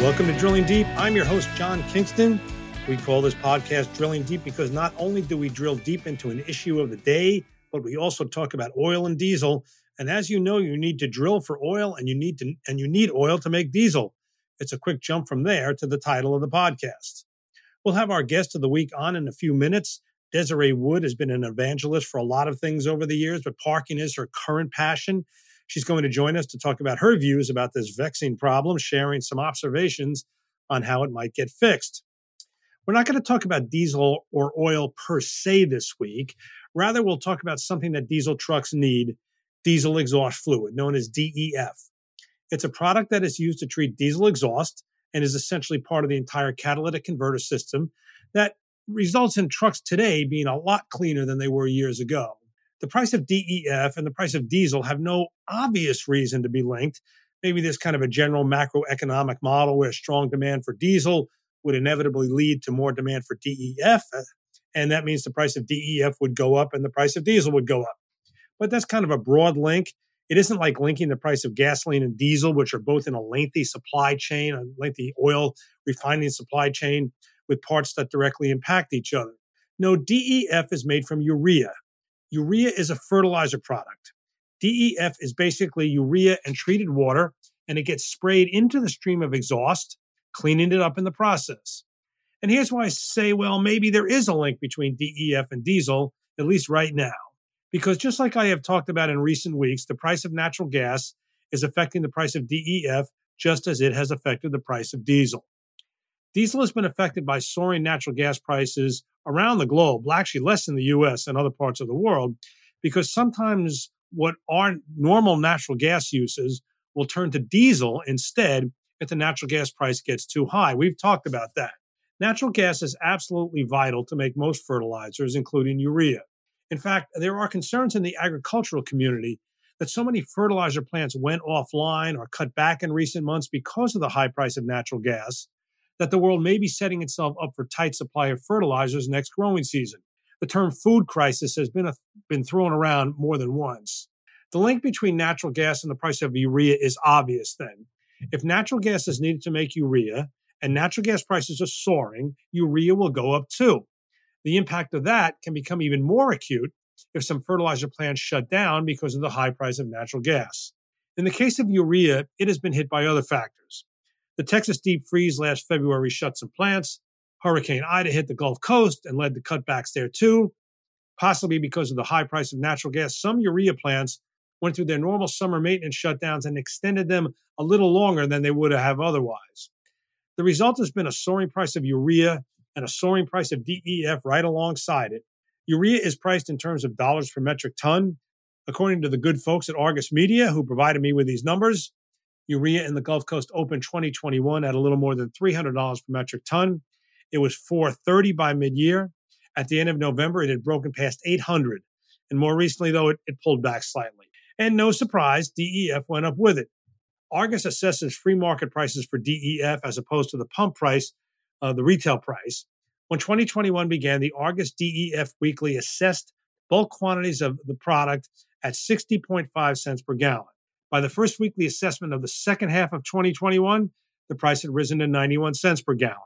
welcome to Drilling Deep. I'm your host, John Kingston. We call this podcast Drilling Deep because not only do we drill deep into an issue of the day, but we also talk about oil and diesel. And as you know, you need to drill for oil and you need to and you need oil to make diesel. It's a quick jump from there to the title of the podcast. We'll have our guest of the week on in a few minutes. Desiree Wood has been an evangelist for a lot of things over the years, but parking is her current passion. She's going to join us to talk about her views about this vexing problem, sharing some observations on how it might get fixed. We're not going to talk about diesel or oil per se this week. Rather, we'll talk about something that diesel trucks need diesel exhaust fluid, known as DEF. It's a product that is used to treat diesel exhaust and is essentially part of the entire catalytic converter system that results in trucks today being a lot cleaner than they were years ago. The price of DEF and the price of diesel have no obvious reason to be linked. Maybe there's kind of a general macroeconomic model where strong demand for diesel would inevitably lead to more demand for DEF. Uh, and that means the price of DEF would go up and the price of diesel would go up. But that's kind of a broad link. It isn't like linking the price of gasoline and diesel, which are both in a lengthy supply chain, a lengthy oil refining supply chain with parts that directly impact each other. No, DEF is made from urea, Urea is a fertilizer product. DEF is basically urea and treated water, and it gets sprayed into the stream of exhaust, cleaning it up in the process. And here's why I say, well, maybe there is a link between DEF and diesel, at least right now. Because just like I have talked about in recent weeks, the price of natural gas is affecting the price of DEF just as it has affected the price of diesel. Diesel has been affected by soaring natural gas prices around the globe, actually less in the US and other parts of the world, because sometimes what are normal natural gas uses will turn to diesel instead if the natural gas price gets too high. We've talked about that. Natural gas is absolutely vital to make most fertilizers, including urea. In fact, there are concerns in the agricultural community that so many fertilizer plants went offline or cut back in recent months because of the high price of natural gas that the world may be setting itself up for tight supply of fertilizers next growing season. The term food crisis has been, a, been thrown around more than once. The link between natural gas and the price of urea is obvious then. If natural gas is needed to make urea and natural gas prices are soaring, urea will go up too. The impact of that can become even more acute if some fertilizer plants shut down because of the high price of natural gas. In the case of urea, it has been hit by other factors. The Texas deep freeze last February shut some plants. Hurricane Ida hit the Gulf Coast and led to cutbacks there too. Possibly because of the high price of natural gas, some urea plants went through their normal summer maintenance shutdowns and extended them a little longer than they would have otherwise. The result has been a soaring price of urea and a soaring price of DEF right alongside it. Urea is priced in terms of dollars per metric ton. According to the good folks at Argus Media, who provided me with these numbers, Urea in the Gulf Coast Open 2021 at a little more than $300 per metric ton. It was 430 by mid-year. At the end of November, it had broken past 800. And more recently, though, it, it pulled back slightly. And no surprise, DEF went up with it. Argus assesses free market prices for DEF as opposed to the pump price, uh, the retail price. When 2021 began, the Argus DEF weekly assessed bulk quantities of the product at 60.5 cents per gallon. By the first weekly assessment of the second half of 2021, the price had risen to 91 cents per gallon.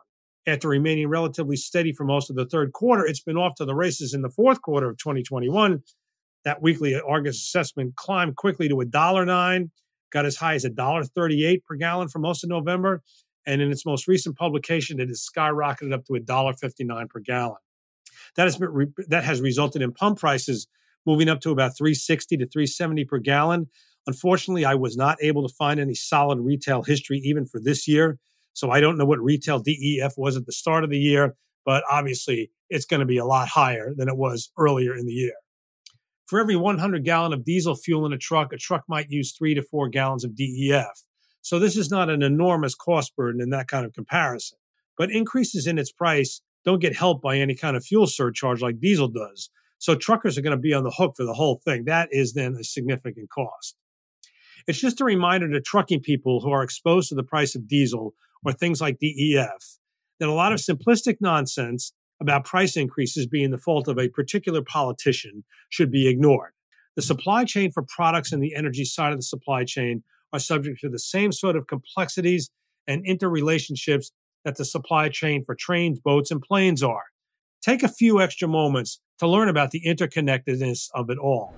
After remaining relatively steady for most of the third quarter, it's been off to the races in the fourth quarter of 2021. That weekly Argus assessment climbed quickly to $1.09, got as high as $1.38 per gallon for most of November. And in its most recent publication, it has skyrocketed up to $1.59 per gallon. That has, been, that has resulted in pump prices moving up to about 360 to 370 per gallon. Unfortunately, I was not able to find any solid retail history even for this year. So I don't know what retail DEF was at the start of the year, but obviously it's going to be a lot higher than it was earlier in the year. For every 100 gallon of diesel fuel in a truck, a truck might use three to four gallons of DEF. So this is not an enormous cost burden in that kind of comparison. But increases in its price don't get helped by any kind of fuel surcharge like diesel does. So truckers are going to be on the hook for the whole thing. That is then a significant cost. It's just a reminder to trucking people who are exposed to the price of diesel or things like DEF that a lot of simplistic nonsense about price increases being the fault of a particular politician should be ignored. The supply chain for products and the energy side of the supply chain are subject to the same sort of complexities and interrelationships that the supply chain for trains, boats, and planes are. Take a few extra moments to learn about the interconnectedness of it all.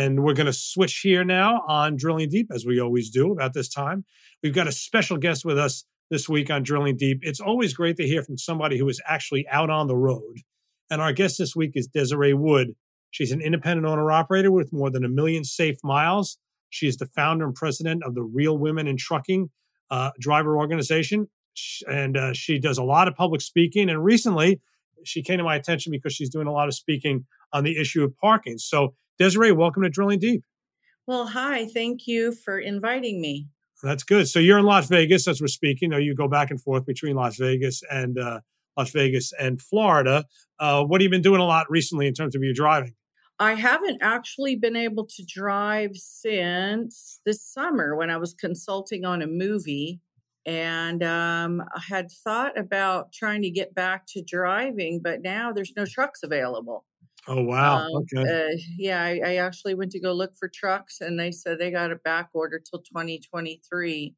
And we're going to switch here now on Drilling Deep, as we always do about this time. We've got a special guest with us this week on Drilling Deep. It's always great to hear from somebody who is actually out on the road. And our guest this week is Desiree Wood. She's an independent owner operator with more than a million safe miles. She is the founder and president of the Real Women in Trucking uh, Driver Organization. And uh, she does a lot of public speaking. And recently, she came to my attention because she's doing a lot of speaking on the issue of parking. So, Desiree, welcome to Drilling Deep. Well, hi. Thank you for inviting me. That's good. So you're in Las Vegas as we're speaking. Or you go back and forth between Las Vegas and uh, Las Vegas and Florida. Uh, what have you been doing a lot recently in terms of your driving? I haven't actually been able to drive since this summer when I was consulting on a movie. And um, I had thought about trying to get back to driving, but now there's no trucks available. Oh wow! Um, okay. Uh, yeah, I, I, actually went to go look for trucks, and they said they got a back order till 2023.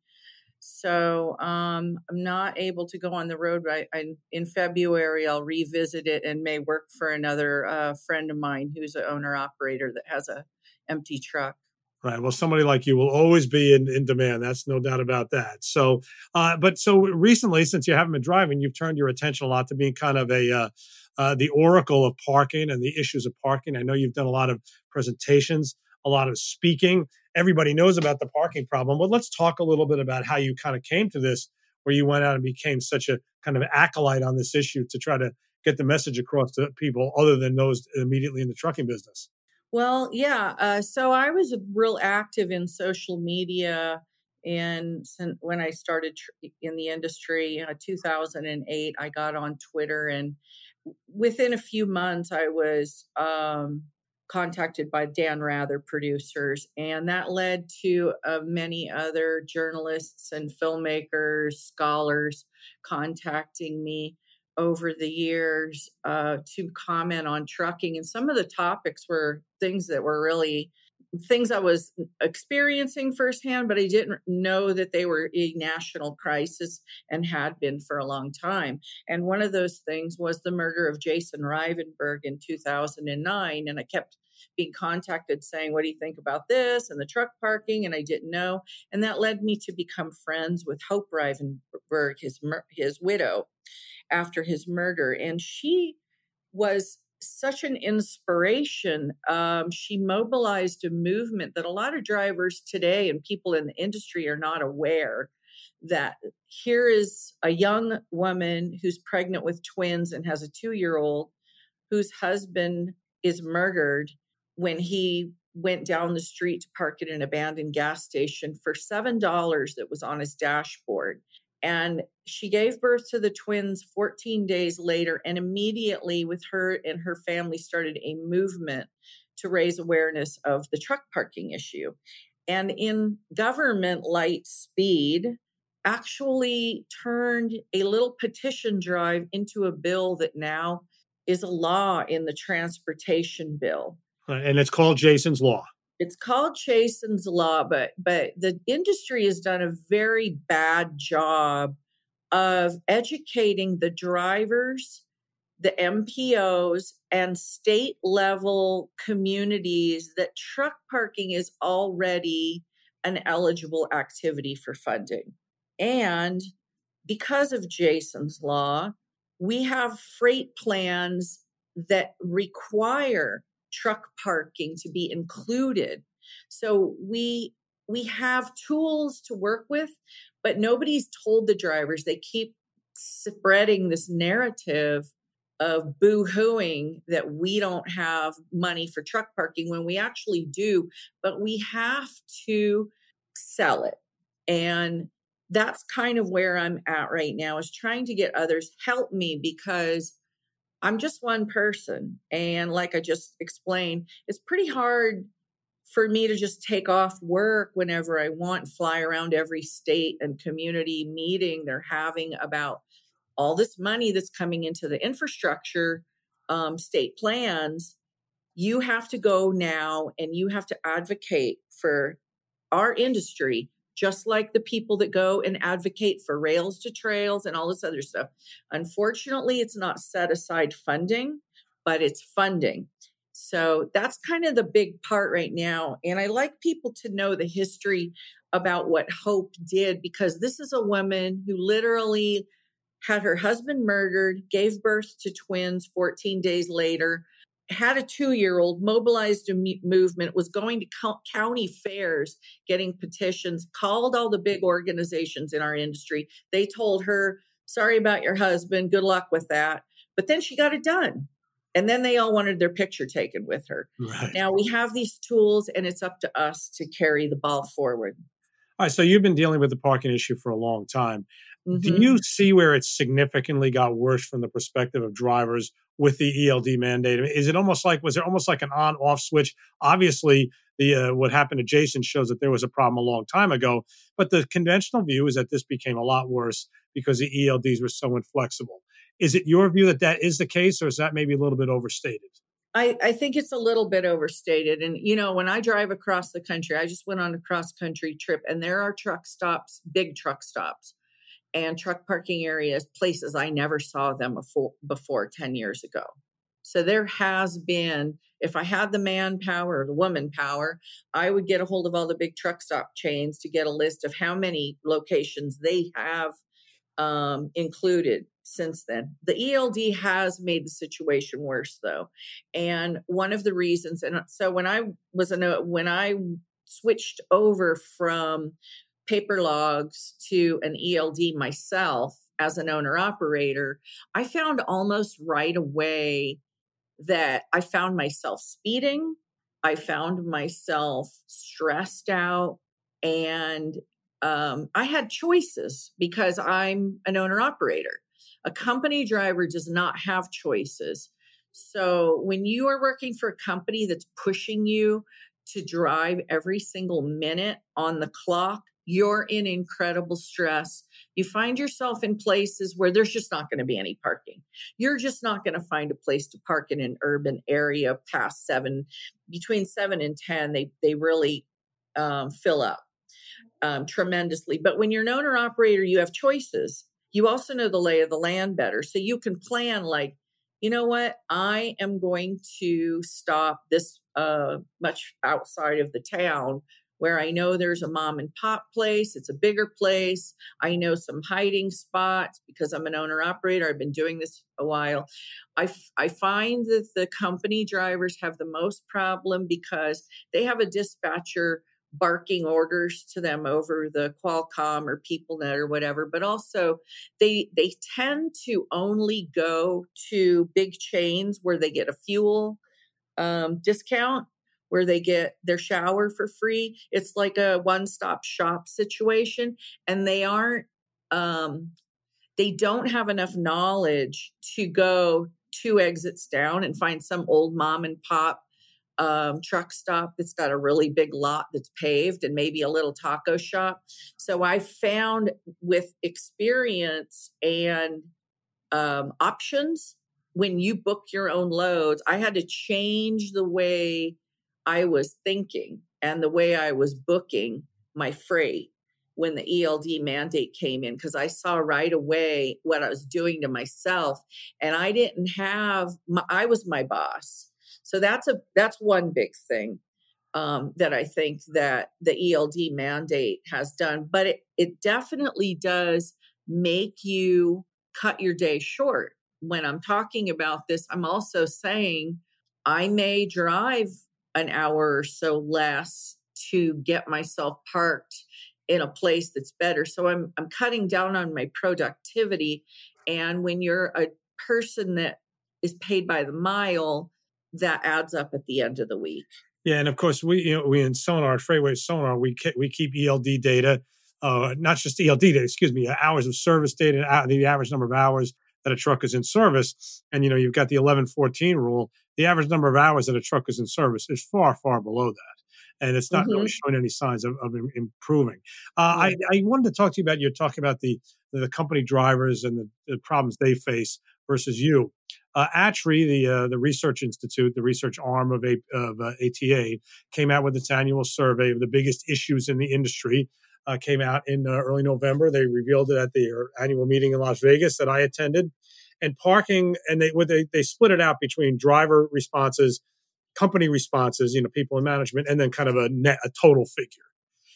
So um, I'm not able to go on the road. Right I, in February, I'll revisit it and may work for another uh, friend of mine who's an owner operator that has a empty truck. Right. Well, somebody like you will always be in, in demand. That's no doubt about that. So, uh, but so recently, since you haven't been driving, you've turned your attention a lot to being kind of a uh, uh, the oracle of parking and the issues of parking. I know you've done a lot of presentations, a lot of speaking. Everybody knows about the parking problem, but let's talk a little bit about how you kind of came to this, where you went out and became such a kind of acolyte on this issue to try to get the message across to people other than those immediately in the trucking business. Well, yeah. Uh, so I was real active in social media and when I started in the industry, uh, 2008, I got on Twitter and within a few months, I was um, contacted by Dan Rather producers, and that led to uh, many other journalists and filmmakers, scholars contacting me over the years uh, to comment on trucking. And some of the topics were things that were really things I was experiencing firsthand, but I didn't know that they were a national crisis and had been for a long time. And one of those things was the murder of Jason Rivenburg in 2009. And I kept being contacted saying, What do you think about this? and the truck parking. And I didn't know. And that led me to become friends with Hope Rivenburg, his, his widow, after his murder. And she was such an inspiration. Um, she mobilized a movement that a lot of drivers today and people in the industry are not aware that here is a young woman who's pregnant with twins and has a two year old whose husband is murdered when he went down the street to park at an abandoned gas station for $7 that was on his dashboard. And she gave birth to the twins 14 days later, and immediately, with her and her family, started a movement to raise awareness of the truck parking issue. And in government light speed, actually turned a little petition drive into a bill that now is a law in the transportation bill. Uh, and it's called Jason's Law it's called Jason's Law, but but the industry has done a very bad job of educating the drivers, the MPOs, and state level communities that truck parking is already an eligible activity for funding. And because of Jason's Law, we have freight plans that require truck parking to be included. So we we have tools to work with, but nobody's told the drivers. They keep spreading this narrative of boo-hooing that we don't have money for truck parking when we actually do, but we have to sell it. And that's kind of where I'm at right now is trying to get others help me because I'm just one person. And like I just explained, it's pretty hard for me to just take off work whenever I want, fly around every state and community meeting they're having about all this money that's coming into the infrastructure um, state plans. You have to go now and you have to advocate for our industry just like the people that go and advocate for rails to trails and all this other stuff. Unfortunately, it's not set aside funding, but it's funding. So that's kind of the big part right now. And I like people to know the history about what Hope did because this is a woman who literally had her husband murdered, gave birth to twins 14 days later, had a two year old, mobilized a movement, was going to co- county fairs getting petitions, called all the big organizations in our industry. They told her, sorry about your husband, good luck with that. But then she got it done. And then they all wanted their picture taken with her. Right. Now we have these tools, and it's up to us to carry the ball forward. All right. So you've been dealing with the parking issue for a long time. Mm-hmm. Do you see where it significantly got worse from the perspective of drivers with the ELD mandate? Is it almost like was it almost like an on-off switch? Obviously, the uh, what happened to Jason shows that there was a problem a long time ago, but the conventional view is that this became a lot worse because the ELDs were so inflexible. Is it your view that that is the case, or is that maybe a little bit overstated? I, I think it's a little bit overstated. And, you know, when I drive across the country, I just went on a cross country trip and there are truck stops, big truck stops and truck parking areas, places I never saw them before, before 10 years ago. So there has been, if I had the manpower or the woman power, I would get a hold of all the big truck stop chains to get a list of how many locations they have um, included since then. The ELD has made the situation worse, though, and one of the reasons. And so when I was in a when I switched over from paper logs to an ELD myself as an owner operator, I found almost right away that I found myself speeding. I found myself stressed out and um, I had choices because I'm an owner operator. A company driver does not have choices. So when you are working for a company that's pushing you to drive every single minute on the clock, you're in incredible stress. You find yourself in places where there's just not going to be any parking. You're just not going to find a place to park in an urban area past seven, between seven and 10. They, they really um, fill up um, tremendously. But when you're an owner operator, you have choices. You also know the lay of the land better. So you can plan like, you know what? I am going to stop this uh, much outside of the town where I know there's a mom and pop place. It's a bigger place. I know some hiding spots because I'm an owner operator. I've been doing this a while. I, f- I find that the company drivers have the most problem because they have a dispatcher barking orders to them over the Qualcomm or PeopleNet or whatever, but also they they tend to only go to big chains where they get a fuel um, discount where they get their shower for free. It's like a one stop shop situation, and they aren't, um, they don't have enough knowledge to go two exits down and find some old mom and pop um, truck stop that's got a really big lot that's paved and maybe a little taco shop. So I found with experience and um, options, when you book your own loads, I had to change the way I was thinking and the way I was booking my freight when the ELD mandate came in because I saw right away what I was doing to myself and I didn't have my, I was my boss. So that's a that's one big thing um, that I think that the ELD mandate has done, but it, it definitely does make you cut your day short. When I'm talking about this, I'm also saying I may drive an hour or so less to get myself parked in a place that's better. So I'm I'm cutting down on my productivity and when you're a person that is paid by the mile, that adds up at the end of the week. Yeah, and of course we you know we in Sonar FreightWaves Sonar we we keep ELD data, uh, not just ELD data, excuse me, hours of service data, uh, the average number of hours that a truck is in service, and you know you've got the eleven fourteen rule the average number of hours that a truck is in service is far, far below that. And it's not mm-hmm. really showing any signs of, of improving. Uh, I, I wanted to talk to you about, you're talking about the, the company drivers and the, the problems they face versus you. Uh, ATRI, the uh, the research institute, the research arm of, a, of uh, ATA, came out with its annual survey of the biggest issues in the industry. Uh, came out in uh, early November. They revealed it at the annual meeting in Las Vegas that I attended. And parking, and they they they split it out between driver responses, company responses, you know, people in management, and then kind of a net a total figure.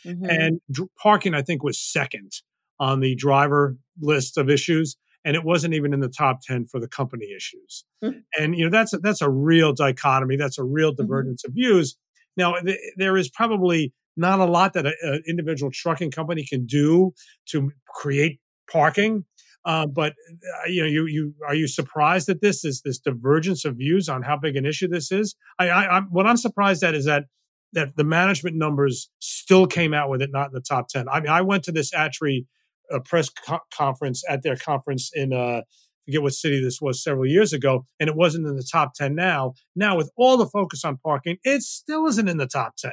Mm-hmm. And dr- parking, I think, was second on the driver list of issues and it wasn't even in the top 10 for the company issues. Mm-hmm. And you know that's a, that's a real dichotomy, that's a real mm-hmm. divergence mm-hmm. of views. Now th- there is probably not a lot that an individual trucking company can do to create parking. Uh, but uh, you know, you you are you surprised at this? Is this divergence of views on how big an issue this is? I, I, I'm, what I'm surprised at is that that the management numbers still came out with it not in the top ten. I mean, I went to this ATRI a press co- conference at their conference in uh, forget what city this was several years ago, and it wasn't in the top ten now. Now with all the focus on parking, it still isn't in the top ten.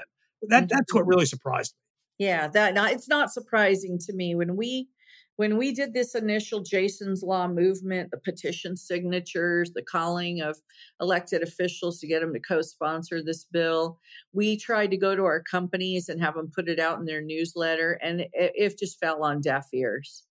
That that's what mm-hmm. really surprised me. Yeah, that it's not surprising to me when we when we did this initial Jason's Law movement, the petition signatures, the calling of elected officials to get them to co sponsor this bill, we tried to go to our companies and have them put it out in their newsletter, and it, it just fell on deaf ears.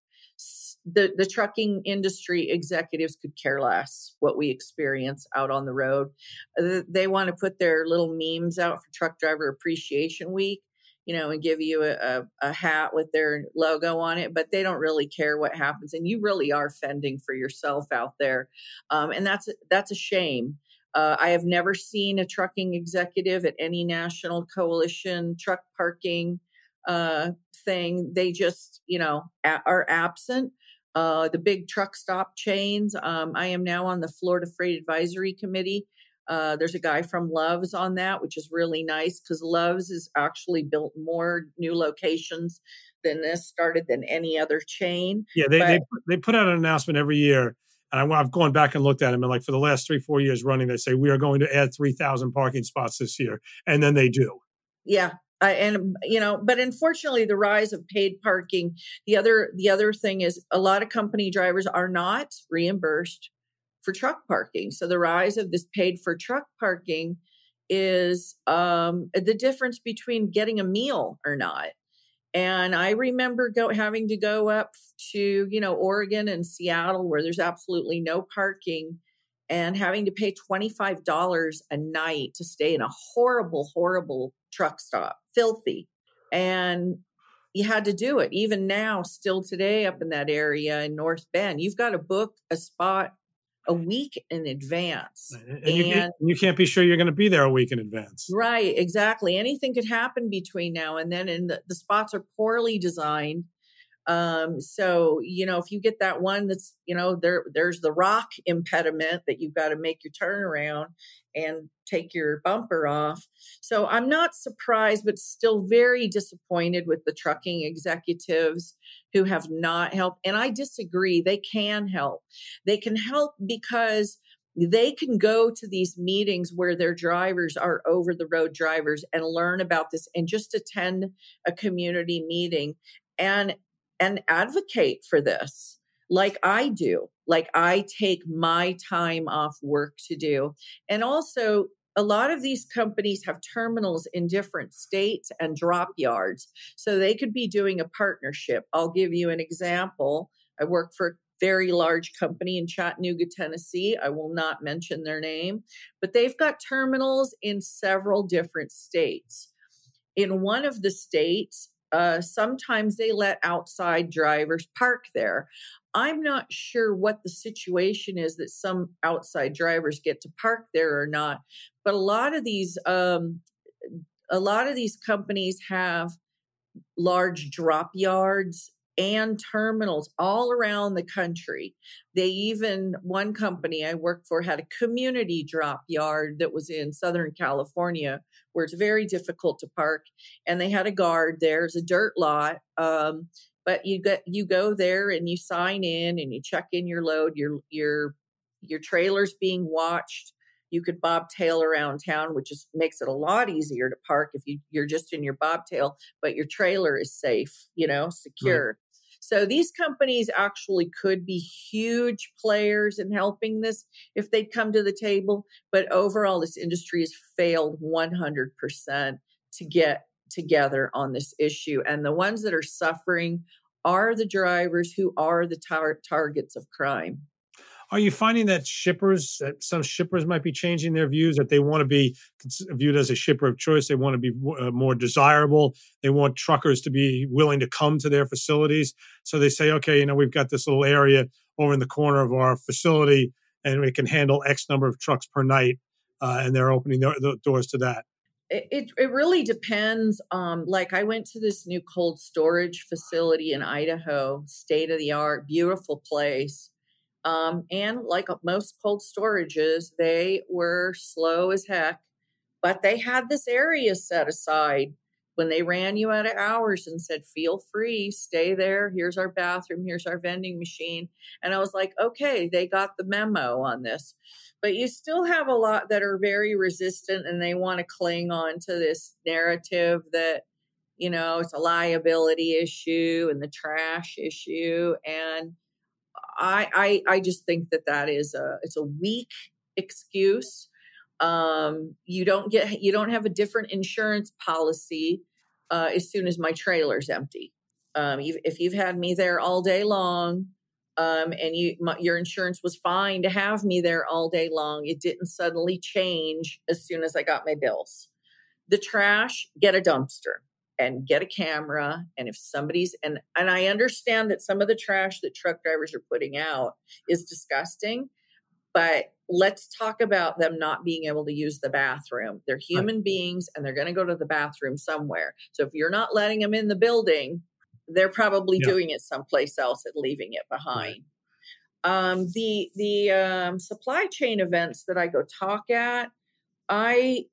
The, the trucking industry executives could care less what we experience out on the road. They want to put their little memes out for Truck Driver Appreciation Week you know, and give you a, a, a, hat with their logo on it, but they don't really care what happens. And you really are fending for yourself out there. Um, and that's, that's a shame. Uh, I have never seen a trucking executive at any national coalition truck parking uh, thing. They just, you know, a- are absent. Uh, the big truck stop chains. Um, I am now on the Florida Freight Advisory Committee. Uh, there's a guy from Love's on that, which is really nice because Love's has actually built more new locations than this started than any other chain. Yeah, they, but, they, they put out an announcement every year. And I, have gone back and looked at them, and like for the last three, four years running, they say we are going to add three thousand parking spots this year, and then they do. Yeah, uh, and you know but unfortunately the rise of paid parking the other the other thing is a lot of company drivers are not reimbursed for truck parking. So the rise of this paid for truck parking is um, the difference between getting a meal or not. And I remember go, having to go up to, you know, Oregon and Seattle where there's absolutely no parking and having to pay $25 a night to stay in a horrible, horrible truck stop, filthy. And you had to do it. Even now, still today, up in that area in North Bend, you've got to book a spot a week in advance. And, and you, can't, you, can't, be sure you're going to be there a week in advance. Right, exactly. Anything could happen between now and then, and the, the spots are poorly designed. Um, so you know, if you get that one that's you know there there's the rock impediment that you've got to make your turnaround and take your bumper off. So I'm not surprised, but still very disappointed with the trucking executives who have not helped. And I disagree. They can help. They can help because they can go to these meetings where their drivers are over the road drivers and learn about this and just attend a community meeting and and advocate for this like I do like I take my time off work to do and also a lot of these companies have terminals in different states and drop yards. So they could be doing a partnership. I'll give you an example. I work for a very large company in Chattanooga, Tennessee. I will not mention their name, but they've got terminals in several different states. In one of the states, uh, sometimes they let outside drivers park there. I'm not sure what the situation is that some outside drivers get to park there or not, but a lot of these um, a lot of these companies have large drop yards and terminals all around the country. They even, one company I worked for had a community drop yard that was in Southern California where it's very difficult to park. And they had a guard there, it's a dirt lot. Um, but you get you go there and you sign in and you check in your load your your your trailer's being watched you could bobtail around town which just makes it a lot easier to park if you you're just in your bobtail but your trailer is safe you know secure. So these companies actually could be huge players in helping this if they'd come to the table. But overall, this industry has failed 100% to get together on this issue. And the ones that are suffering are the drivers who are the tar- targets of crime. Are you finding that shippers, that some shippers might be changing their views that they want to be viewed as a shipper of choice? They want to be uh, more desirable. They want truckers to be willing to come to their facilities. So they say, okay, you know, we've got this little area over in the corner of our facility, and we can handle X number of trucks per night, uh, and they're opening the, the doors to that it, it really depends um like i went to this new cold storage facility in idaho state of the art beautiful place um, and like most cold storages, they were slow as heck, but they had this area set aside when they ran you out of hours and said, feel free, stay there. Here's our bathroom, here's our vending machine. And I was like, okay, they got the memo on this. But you still have a lot that are very resistant and they want to cling on to this narrative that, you know, it's a liability issue and the trash issue. And I, I I just think that that is a it's a weak excuse. Um, you don't get you don't have a different insurance policy uh, as soon as my trailer's empty. Um, if you've had me there all day long, um, and you my, your insurance was fine to have me there all day long, it didn't suddenly change as soon as I got my bills. The trash, get a dumpster and get a camera and if somebody's and and I understand that some of the trash that truck drivers are putting out is disgusting but let's talk about them not being able to use the bathroom they're human right. beings and they're going to go to the bathroom somewhere so if you're not letting them in the building they're probably yeah. doing it someplace else and leaving it behind right. um, the the um, supply chain events that i go talk at i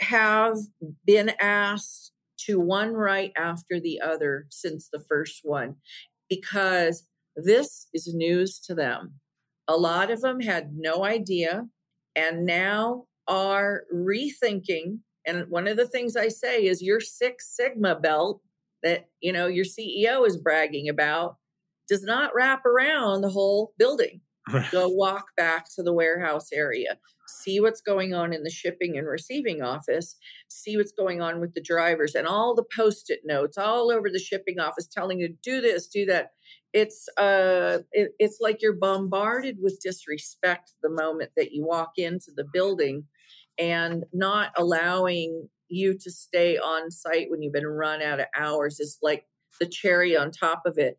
have been asked to one right after the other since the first one because this is news to them. A lot of them had no idea and now are rethinking. And one of the things I say is your Six Sigma belt that you know your CEO is bragging about does not wrap around the whole building. Go walk back to the warehouse area see what's going on in the shipping and receiving office, see what's going on with the drivers, and all the post it notes all over the shipping office telling you do this, do that. It's uh, it, it's like you're bombarded with disrespect the moment that you walk into the building, and not allowing you to stay on site when you've been run out of hours is like the cherry on top of it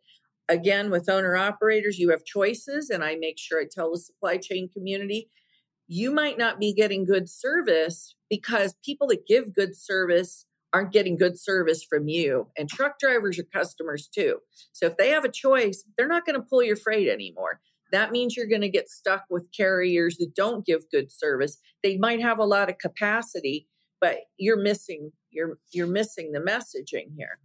again with owner operators you have choices and i make sure i tell the supply chain community you might not be getting good service because people that give good service aren't getting good service from you. And truck drivers are customers too. So if they have a choice, they're not going to pull your freight anymore. That means you're going to get stuck with carriers that don't give good service. They might have a lot of capacity, but you're missing you're you're missing the messaging here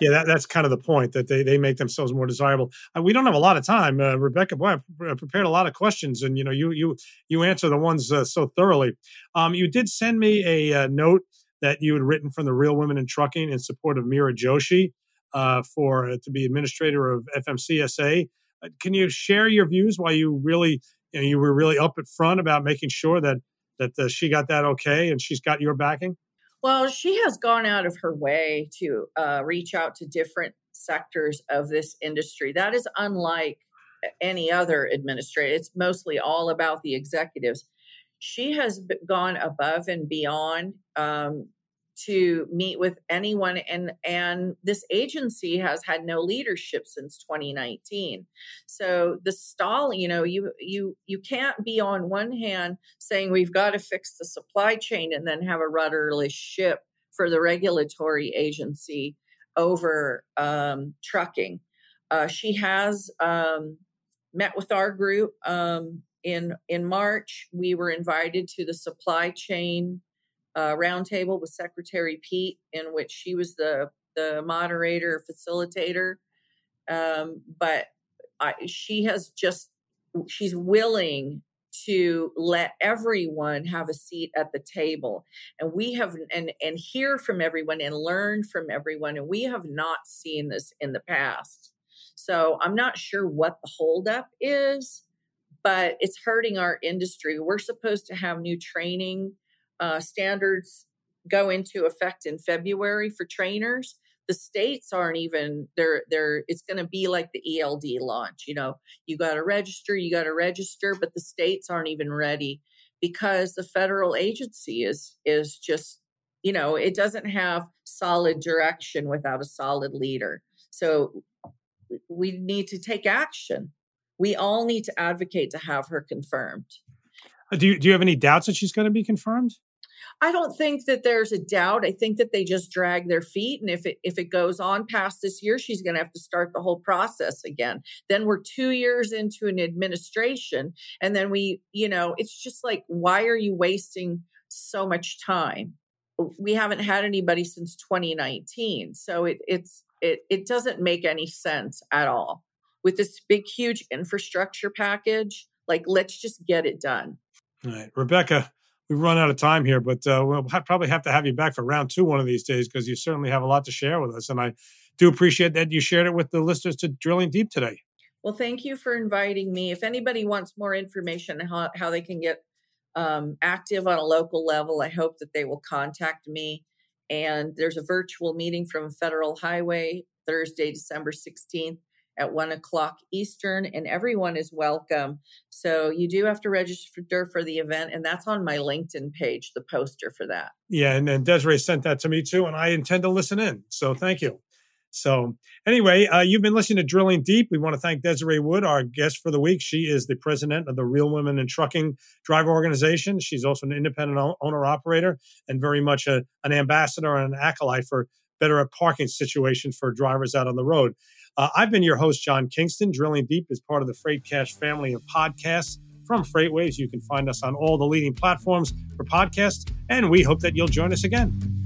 yeah, that, that's kind of the point that they, they make themselves more desirable. Uh, we don't have a lot of time, uh, Rebecca. Boy, I prepared a lot of questions, and you know, you you you answer the ones uh, so thoroughly. Um, you did send me a uh, note that you had written from the Real Women in Trucking in support of Meera Joshi uh, for uh, to be administrator of FMCSA. can you share your views? Why you really you, know, you were really up at front about making sure that that she got that okay and she's got your backing? Well, she has gone out of her way to uh, reach out to different sectors of this industry. That is unlike any other administrator. It's mostly all about the executives. She has gone above and beyond um, to meet with anyone and and this agency has had no leadership since 2019 so the stall you know you you you can't be on one hand saying we've got to fix the supply chain and then have a rudderless ship for the regulatory agency over um, trucking. Uh, she has um, met with our group um, in in march. We were invited to the supply chain uh, roundtable with Secretary Pete, in which she was the the moderator, facilitator. Um, but I, she has just she's willing to let everyone have a seat at the table and we have and and hear from everyone and learn from everyone and we have not seen this in the past So I'm not sure what the holdup is, but it's hurting our industry. We're supposed to have new training uh, standards go into effect in February for trainers. The states aren't even they're they're it's going to be like the ELD launch. You know, you got to register, you got to register, but the states aren't even ready because the federal agency is is just you know it doesn't have solid direction without a solid leader. So we need to take action. We all need to advocate to have her confirmed. Uh, do you, do you have any doubts that she's going to be confirmed? I don't think that there's a doubt. I think that they just drag their feet, and if it if it goes on past this year, she's going to have to start the whole process again. Then we're two years into an administration, and then we, you know, it's just like, why are you wasting so much time? We haven't had anybody since 2019, so it, it's it it doesn't make any sense at all with this big huge infrastructure package like let's just get it done all right rebecca we've run out of time here but uh, we'll have, probably have to have you back for round two one of these days because you certainly have a lot to share with us and i do appreciate that you shared it with the listeners to drilling deep today. Well thank you for inviting me. If anybody wants more information on how, how they can get um, active on a local level i hope that they will contact me. And there's a virtual meeting from Federal Highway Thursday, December 16th at one o'clock Eastern, and everyone is welcome. So you do have to register for the event, and that's on my LinkedIn page, the poster for that. Yeah, and, and Desiree sent that to me too, and I intend to listen in. So thank you. So, anyway, uh, you've been listening to Drilling Deep. We want to thank Desiree Wood, our guest for the week. She is the president of the Real Women in Trucking Driver Organization. She's also an independent owner operator and very much a, an ambassador and an acolyte for better parking situations for drivers out on the road. Uh, I've been your host, John Kingston. Drilling Deep is part of the FreightCasts family of podcasts from FreightWaves. You can find us on all the leading platforms for podcasts, and we hope that you'll join us again.